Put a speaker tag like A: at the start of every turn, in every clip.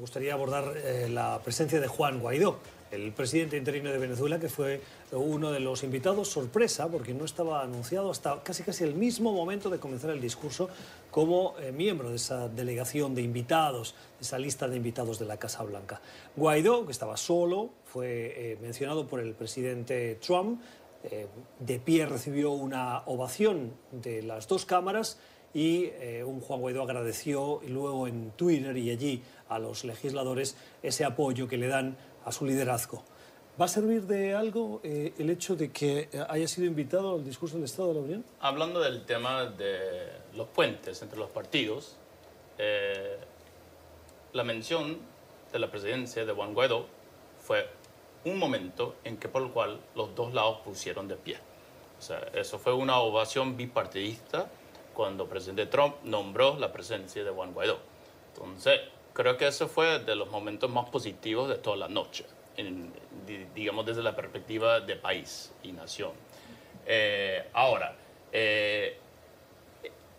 A: gustaría abordar eh, la presencia de Juan Guaidó, el presidente interino de Venezuela, que fue uno de los invitados sorpresa, porque no estaba anunciado hasta casi casi el mismo momento de comenzar el discurso como eh, miembro de esa delegación de invitados, de esa lista de invitados de la Casa Blanca. Guaidó, que estaba solo, fue eh, mencionado por el presidente Trump, de pie recibió una ovación de las dos cámaras y eh, un Juan Guaidó agradeció luego en Twitter y allí a los legisladores ese apoyo que le dan a su liderazgo. ¿Va a servir de algo eh, el hecho de que haya sido invitado al discurso del Estado de la Unión?
B: Hablando del tema de los puentes entre los partidos, eh, la mención de la presidencia de Juan Guaidó fue un momento en que por el cual los dos lados pusieron de pie. O sea, eso fue una ovación bipartidista cuando el presidente Trump nombró la presencia de Juan Guaidó. Entonces, creo que ese fue de los momentos más positivos de toda la noche, digamos desde la perspectiva de país y nación. Eh, ahora, eh,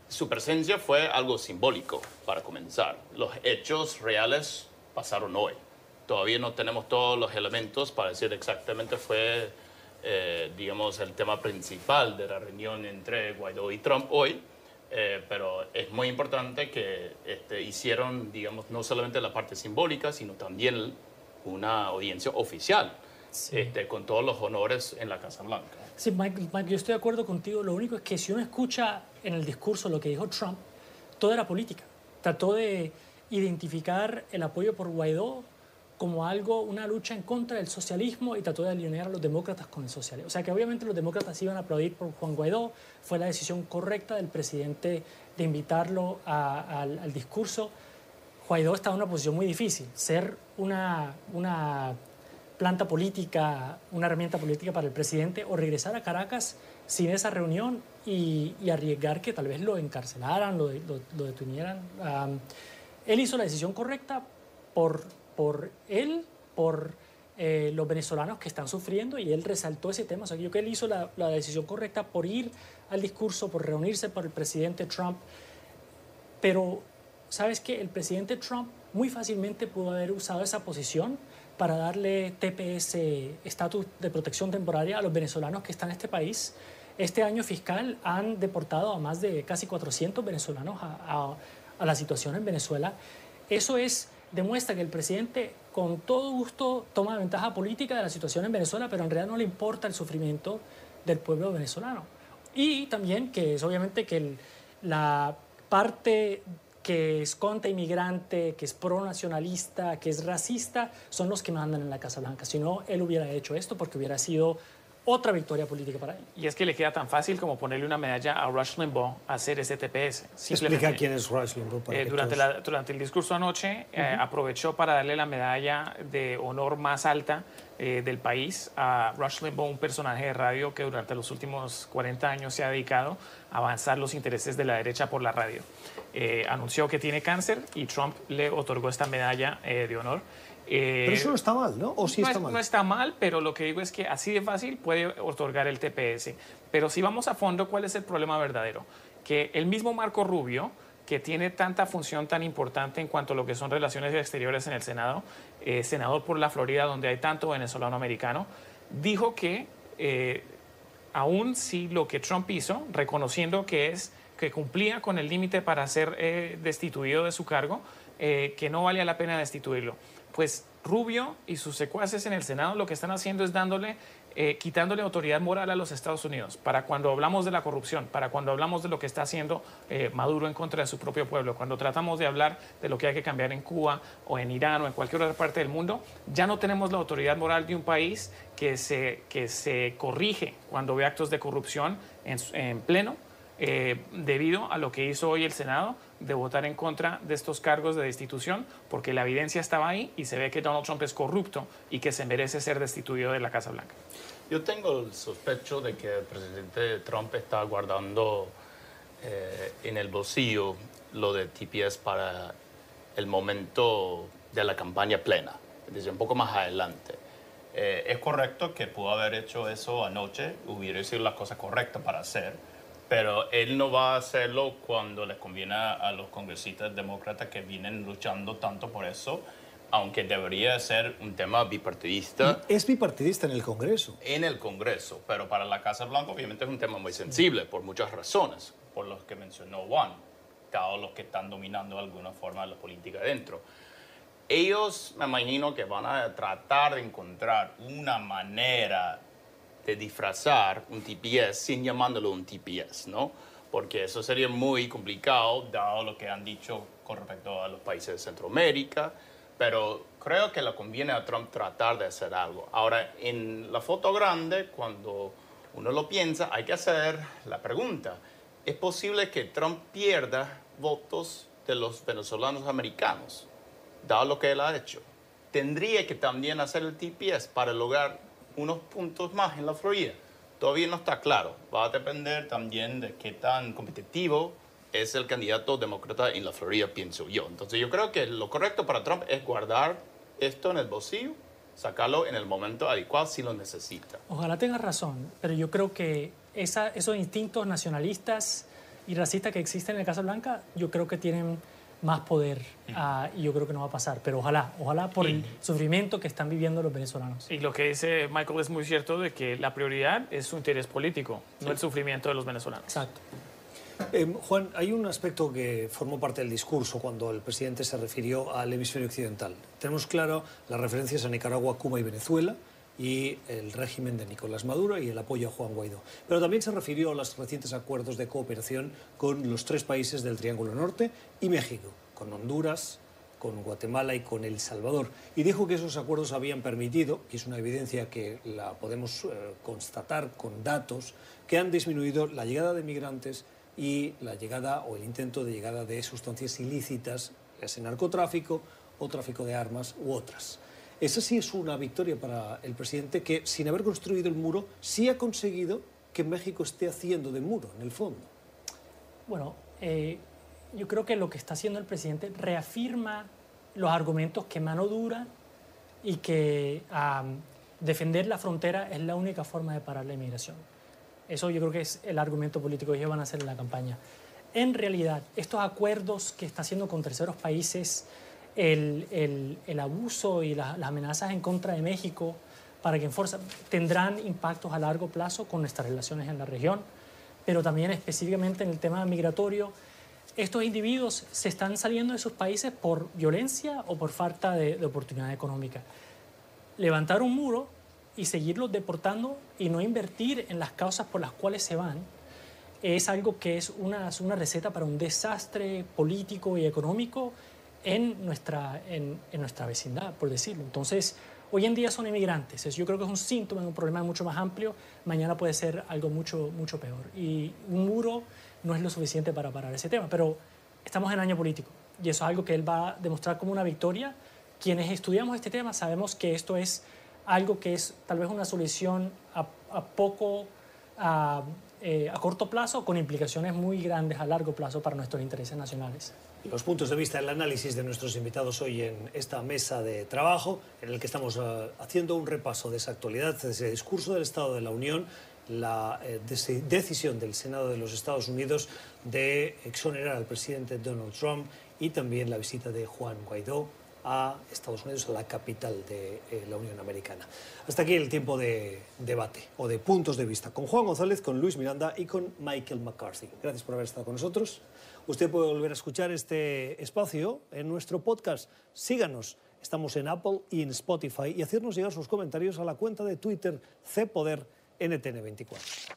B: su presencia fue algo simbólico para comenzar. Los hechos reales pasaron hoy. Todavía no tenemos todos los elementos para decir exactamente fue, eh, digamos, el tema principal de la reunión entre Guaidó y Trump hoy, eh, pero es muy importante que este, hicieron, digamos, no solamente la parte simbólica, sino también una audiencia oficial, este, con todos los honores en la Casa Blanca.
C: Sí, Mike, yo estoy de acuerdo contigo. Lo único es que si uno escucha en el discurso lo que dijo Trump, todo era política. Trató de identificar el apoyo por Guaidó como algo, una lucha en contra del socialismo y trató de alinear a los demócratas con el socialismo. O sea que obviamente los demócratas iban a aplaudir por Juan Guaidó, fue la decisión correcta del presidente de invitarlo al, discurso. Guaidó está en una posición muy difícil, ser una, una planta política, una herramienta política para el presidente o regresar a Caracas sin esa reunión y, arriesgar que tal vez lo encarcelaran, lo, lo, detuvieran. él hizo la decisión correcta por por él, por eh, los venezolanos que están sufriendo y él resaltó ese tema. O sea, yo creo que él hizo la, decisión correcta por ir al discurso, por reunirse con el presidente Trump. Pero, ¿sabes qué? El presidente Trump muy fácilmente pudo haber usado esa posición para darle TPS, estatus de protección temporaria, a los venezolanos que están en este país. Este año fiscal han deportado a más de casi 400 venezolanos a, a la situación en Venezuela. Eso es demuestra que el presidente con todo gusto toma ventaja política de la situación en Venezuela, pero en realidad no le importa el sufrimiento del pueblo venezolano. Y también que es obviamente que la parte que es contra inmigrante, que es pro-nacionalista, que es racista, son los que mandan en la Casa Blanca. Si no, él hubiera hecho esto porque hubiera sido otra victoria política para él.
D: Y es que le queda tan fácil como ponerle una medalla a Rush Limbaugh a hacer ese TPS.
A: Explica quién es Rush Limbaugh.
D: Eh, durante, durante el discurso anoche eh, aprovechó para darle la medalla de honor más alta eh, del país a Rush Limbaugh, un personaje de radio que durante los últimos 40 años se ha dedicado a avanzar los intereses de la derecha por la radio. anunció que tiene cáncer y Trump le otorgó esta medalla de honor.
A: Eh, pero eso no está mal, ¿no? ¿O sí
D: no
A: está mal?
D: No está mal, pero lo que digo es que así de fácil puede otorgar el TPS. Pero si vamos a fondo, ¿cuál es el problema verdadero? Que el mismo Marco Rubio, que tiene tanta función tan importante en cuanto a lo que son relaciones exteriores en el Senado, eh, senador por la Florida, donde hay tanto venezolano americano, dijo que eh, aún si lo que Trump hizo, reconociendo que es que cumplía con el límite para ser destituido de su cargo, que no valía la pena destituirlo. Pues Rubio y sus secuaces en el Senado lo que están haciendo es dándole, eh, quitándole autoridad moral a los Estados Unidos para cuando hablamos de la corrupción, para cuando hablamos de lo que está haciendo eh, Maduro en contra de su propio pueblo, cuando tratamos de hablar de lo que hay que cambiar en Cuba o en Irán o en cualquier otra parte del mundo, ya no tenemos la autoridad moral de un país que se, que se corrige cuando ve actos de corrupción en pleno eh, debido a lo que hizo hoy el Senado de votar en contra de estos cargos de destitución, porque la evidencia estaba ahí y se ve que Donald Trump es corrupto y que se merece ser destituido de la Casa Blanca.
B: Yo tengo el sospecho de que el presidente Trump está guardando eh, en el bolsillo lo de TPS para el momento de la campaña plena, desde un poco más adelante. Eh, es correcto que pudo haber hecho eso anoche, hubiera sido la cosa correcta para hacer pero él no va a hacerlo cuando les conviene a los congresistas demócratas que vienen luchando tanto por eso, aunque debería ser un tema bipartidista.
A: Es bipartidista en el Congreso.
B: En el Congreso, pero para la Casa Blanca obviamente es un tema muy sensible por muchas razones, por los que mencionó Juan, todos los que están dominando de alguna forma la política dentro. Ellos me imagino que van a tratar de encontrar una manera de disfrazar un TPS sin llamándolo un TPS, ¿no? Porque eso sería muy complicado, dado lo que han dicho con respecto a los países de Centroamérica, pero creo que le conviene a Trump tratar de hacer algo. Ahora, en la foto grande, cuando uno lo piensa, hay que hacer la pregunta, ¿es posible que Trump pierda votos de los venezolanos americanos, dado lo que él ha hecho? Tendría que también hacer el TPS para lograr unos puntos más en la Florida. Todavía no está claro. Va a depender también de qué tan competitivo es el candidato demócrata en la Florida, pienso yo. Entonces yo creo que lo correcto para Trump es guardar esto en el bolsillo, sacarlo en el momento adecuado si lo necesita.
C: Ojalá tenga razón, pero yo creo que esa, esos instintos nacionalistas y racistas que existen en la Casa Blanca, yo creo que tienen más poder uh, y yo creo que no va a pasar. Pero ojalá, ojalá por el sufrimiento que están viviendo los venezolanos.
D: Y lo que dice Michael es muy cierto de que la prioridad es su interés político, sí. no el sufrimiento de los venezolanos.
C: Exacto.
A: Eh, Juan, hay un aspecto que formó parte del discurso cuando el presidente se refirió al hemisferio occidental. Tenemos claro las referencias a Nicaragua, Cuba y Venezuela y el régimen de Nicolás Maduro y el apoyo a Juan Guaidó. Pero también se refirió a los recientes acuerdos de cooperación con los tres países del Triángulo Norte y México, con Honduras, con Guatemala y con El Salvador. Y dijo que esos acuerdos habían permitido, y es una evidencia que la podemos eh, constatar con datos, que han disminuido la llegada de migrantes y la llegada o el intento de llegada de sustancias ilícitas, ya sea narcotráfico o tráfico de armas u otras. Esa sí es una victoria para el presidente que, sin haber construido el muro, sí ha conseguido que México esté haciendo de muro, en el fondo.
C: Bueno, eh, yo creo que lo que está haciendo el presidente reafirma los argumentos que mano dura y que defender la frontera es la única forma de parar la inmigración. Eso yo creo que es el argumento político que ellos van a hacer en la campaña. En realidad, estos acuerdos que está haciendo con terceros países, el, el, abuso y la, las amenazas en contra de México para que enforza, tendrán impactos a largo plazo con nuestras relaciones en la región, pero también específicamente en el tema migratorio. Estos individuos se están saliendo de sus países por violencia o por falta de, oportunidad económica. Levantar un muro y seguirlos deportando y no invertir en las causas por las cuales se van es algo que es una, una receta para un desastre político y económico en nuestra, en, en, nuestra vecindad, por decirlo. Entonces, hoy en día son inmigrantes. Yo creo que es un síntoma de un problema mucho más amplio. Mañana puede ser algo mucho, mucho peor. Y un muro no es lo suficiente para parar ese tema. Pero estamos en año político y eso es algo que él va a demostrar como una victoria. Quienes estudiamos este tema sabemos que esto es algo que es tal vez una solución a, a poco, a, eh, a corto plazo, con implicaciones muy grandes a largo plazo para nuestros intereses nacionales.
A: Los puntos de vista, el análisis de nuestros invitados hoy en esta mesa de trabajo, en el que estamos uh, haciendo un repaso de esa actualidad, de ese discurso del Estado de la Unión, la eh, decisión del Senado de los Estados Unidos de exonerar al presidente Donald Trump y también la visita de Juan Guaidó a Estados Unidos, a la capital de eh, la Unión Americana. Hasta aquí el tiempo de debate o de puntos de vista con Juan González, con Luis Miranda y con Michael McCarthy. Gracias por haber estado con nosotros. Usted puede volver a escuchar este espacio en nuestro podcast. Síganos. Estamos en Apple y en Spotify y hacernos llegar sus comentarios a la cuenta de Twitter CPoder NTN24.